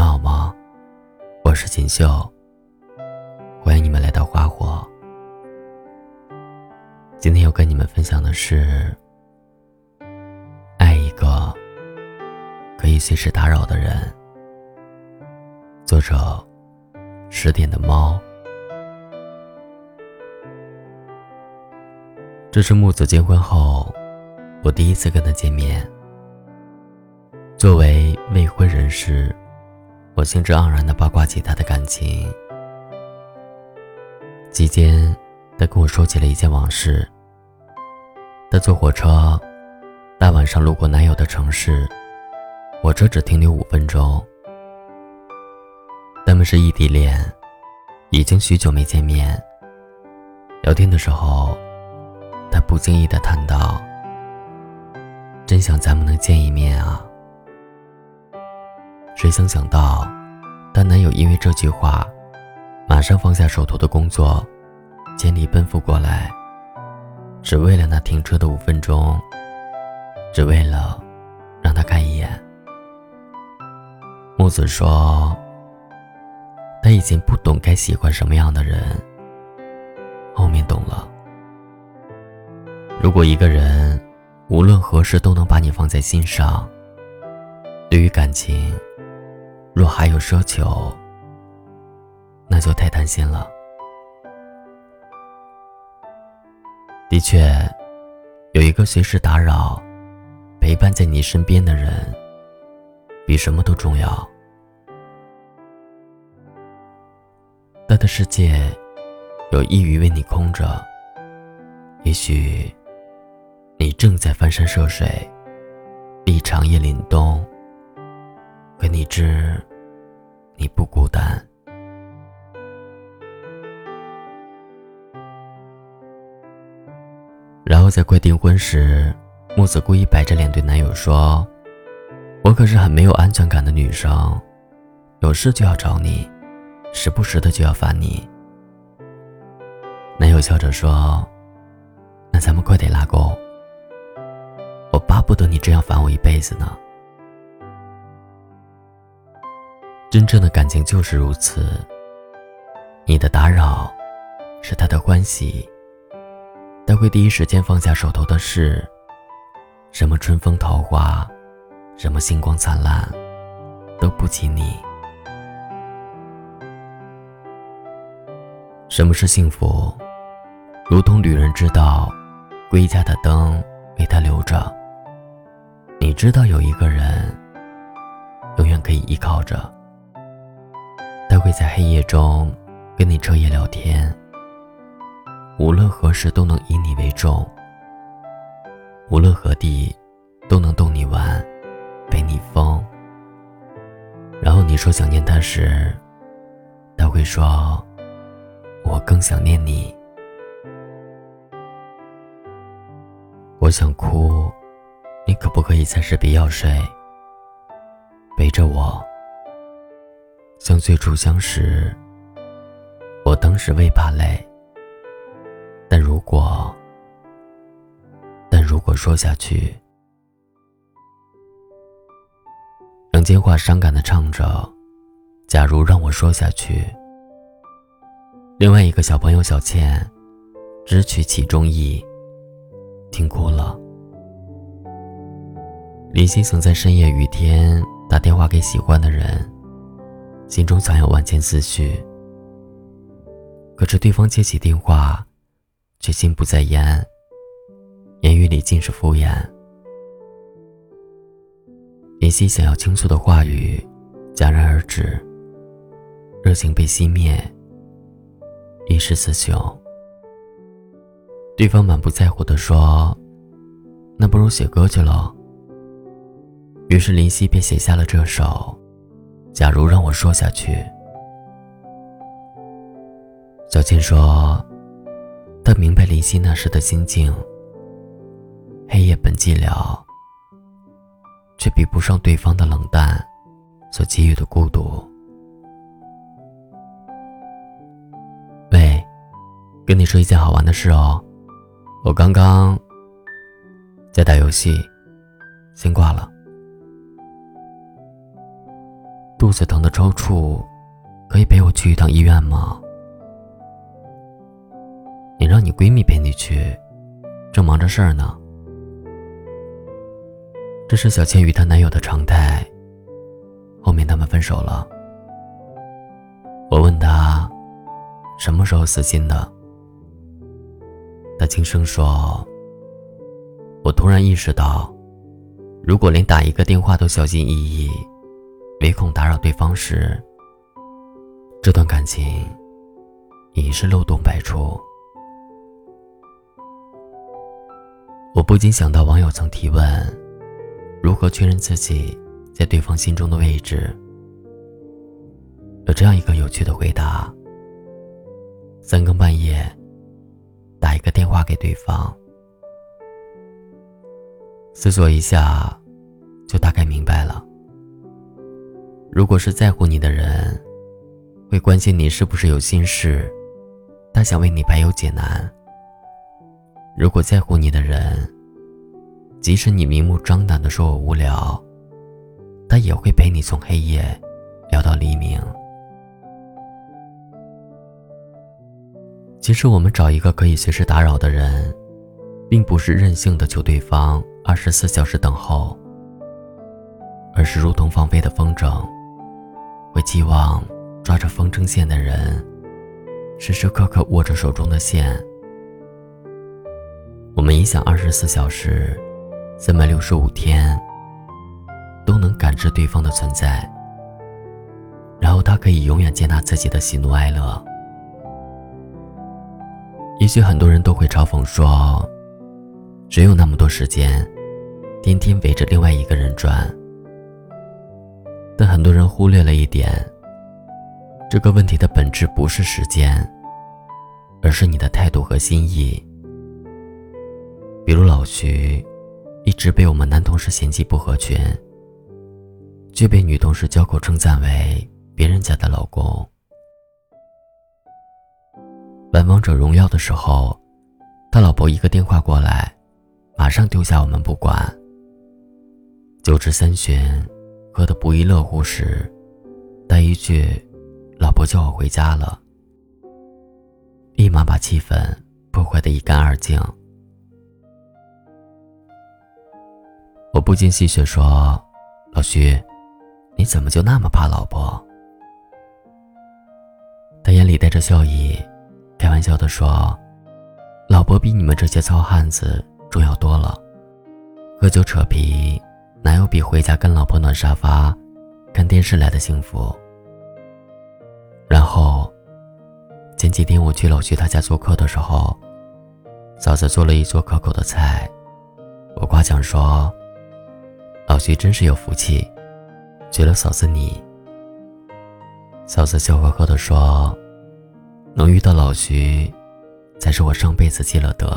们好吗？我是锦绣，欢迎你们来到花火。今天要跟你们分享的是，爱一个可以随时打扰的人。作者：十点的猫。这是木子结婚后，我第一次跟他见面。作为未婚人士，我兴致盎然地八卦起他的感情。期间，他跟我说起了一件往事。他坐火车，大晚上路过男友的城市，火车只停留五分钟。他们是异地恋，已经许久没见面。聊天的时候，他不经意地谈到：“真想咱们能见一面啊。”谁曾想到，她男友因为这句话，马上放下手头的工作，千里奔赴过来，只为了那停车的五分钟，只为了让他看一眼。木子说：“他已经不懂该喜欢什么样的人，后面懂了。如果一个人无论何时都能把你放在心上，对于感情。”若还有奢求，那就太贪心了。的确，有一个随时打扰、陪伴在你身边的人，比什么都重要。他的世界有一隅为你空着，也许你正在翻山涉水，一长夜凛冬。可你知，你不孤单。然后在快订婚时，木子故意摆着脸对男友说：“我可是很没有安全感的女生，有事就要找你，时不时的就要烦你。”男友笑着说：“那咱们快点拉钩，我巴不得你这样烦我一辈子呢。”真正的感情就是如此。你的打扰，是他的欢喜。他会第一时间放下手头的事，什么春风桃花，什么星光灿烂，都不及你。什么是幸福？如同旅人知道，归家的灯为他留着。你知道有一个人，永远可以依靠着。他会在黑夜中跟你彻夜聊天，无论何时都能以你为重，无论何地都能逗你玩，陪你疯。然后你说想念他时，他会说：“我更想念你。”我想哭，你可不可以暂时别要睡，陪着我？像最初相识，我当时未怕累。但如果，但如果说下去，杨千嬅伤感的唱着：“假如让我说下去。”另外一个小朋友小倩，只取其中意，听哭了。林夕曾在深夜雨天打电话给喜欢的人。心中藏有万千思绪，可是对方接起电话，却心不在焉，言语里尽是敷衍。林夕想要倾诉的话语戛然而止，热情被熄灭，一世雌雄。对方满不在乎地说：“那不如写歌去了。”于是林夕便写下了这首。假如让我说下去，小倩说：“她明白林夕那时的心境。黑夜本寂寥，却比不上对方的冷淡所给予的孤独。”喂，跟你说一件好玩的事哦，我刚刚在打游戏，先挂了。肚子疼的抽搐，可以陪我去一趟医院吗？你让你闺蜜陪你去，正忙着事儿呢。这是小倩与她男友的常态。后面他们分手了。我问她什么时候死心的，她轻声说：“我突然意识到，如果连打一个电话都小心翼翼，唯恐打扰对方时，这段感情已是漏洞百出。”我不禁想到网友曾提问。如何确认自己在对方心中的位置？有这样一个有趣的回答：三更半夜打一个电话给对方，思索一下，就大概明白了。如果是在乎你的人，会关心你是不是有心事，他想为你排忧解难；如果在乎你的人，即使你明目张胆的说我无聊，他也会陪你从黑夜聊到黎明。其实我们找一个可以随时打扰的人，并不是任性的求对方二十四小时等候，而是如同放飞的风筝，会期望抓着风筝线的人，时时刻刻握着手中的线。我们一想二十四小时。三百六十五天，都能感知对方的存在，然后他可以永远接纳自己的喜怒哀乐。也许很多人都会嘲讽说：“谁有那么多时间，天天围着另外一个人转？”但很多人忽略了一点，这个问题的本质不是时间，而是你的态度和心意。比如老徐。一直被我们男同事嫌弃不合群，却被女同事交口称赞为别人家的老公。玩王者荣耀的时候，他老婆一个电话过来，马上丢下我们不管。酒至三巡，喝得不亦乐乎时，他一句“老婆叫我回家了”，立马把气氛破坏得一干二净。我不禁戏谑说：“老徐，你怎么就那么怕老婆？”他眼里带着笑意，开玩笑的说：“老婆比你们这些糙汉子重要多了。喝酒扯皮，哪有比回家跟老婆暖沙发、看电视来的幸福？”然后，前几天我去老徐他家做客的时候，嫂子做了一桌可口的菜，我夸奖说。老徐真是有福气，娶了嫂子你。嫂子笑呵呵地说：“能遇到老徐，才是我上辈子积了德。”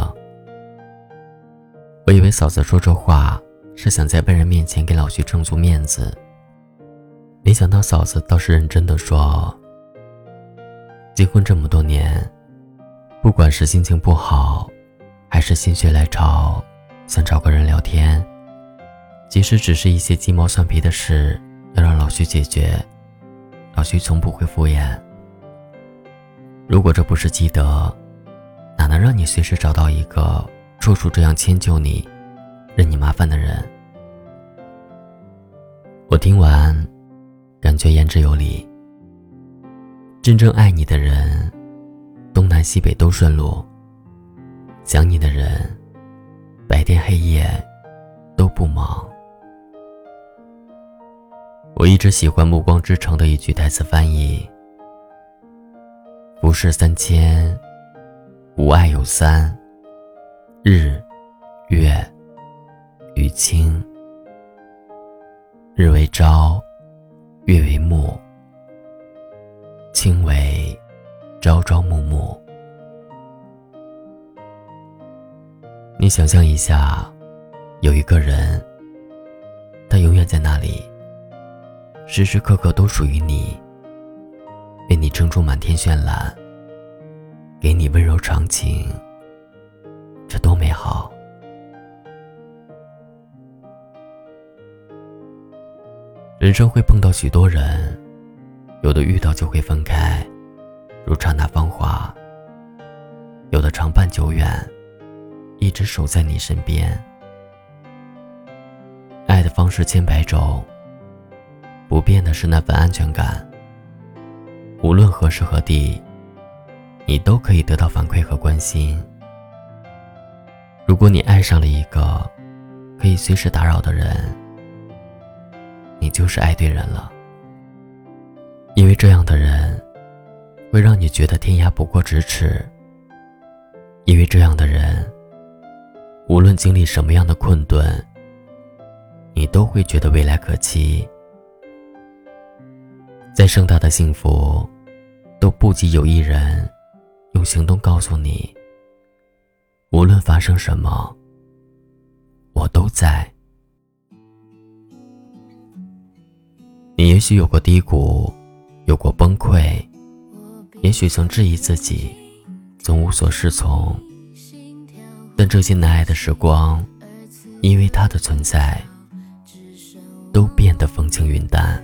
我以为嫂子说这话是想在外人面前给老徐挣足面子，没想到嫂子倒是认真的说：“结婚这么多年，不管是心情不好，还是心血来潮，想找个人聊天。”即使只是一些鸡毛蒜皮的事，要让老徐解决，老徐从不会敷衍。如果这不是积德，哪能让你随时找到一个处处这样迁就你、任你麻烦的人？我听完，感觉言之有理。真正爱你的人，东南西北都顺路；想你的人，白天黑夜都不忙。我一直喜欢《暮光之城》的一句台词翻译：“浮世三千，吾爱有三：日、月、与卿。日为朝，月为暮，卿为朝朝暮暮。”你想象一下，有一个人，他永远在那里。时时刻刻都属于你，为你撑出满天绚烂，给你温柔长情，这多美好！人生会碰到许多人，有的遇到就会分开，如刹那芳华；有的长伴久远，一直守在你身边。爱的方式千百种，不变的是那份安全感。无论何时何地，你都可以得到反馈和关心。如果你爱上了一个可以随时打扰的人，你就是爱对人了，因为这样的人会让你觉得天涯不过咫尺。因为这样的人，无论经历什么样的困顿，你都会觉得未来可期。再盛大的幸福，都不及有一人用行动告诉你：无论发生什么，我都在。你也许有过低谷，有过崩溃，也许曾质疑自己，曾无所适从。但这些难挨的时光，因为他的存在，都变得风轻云淡。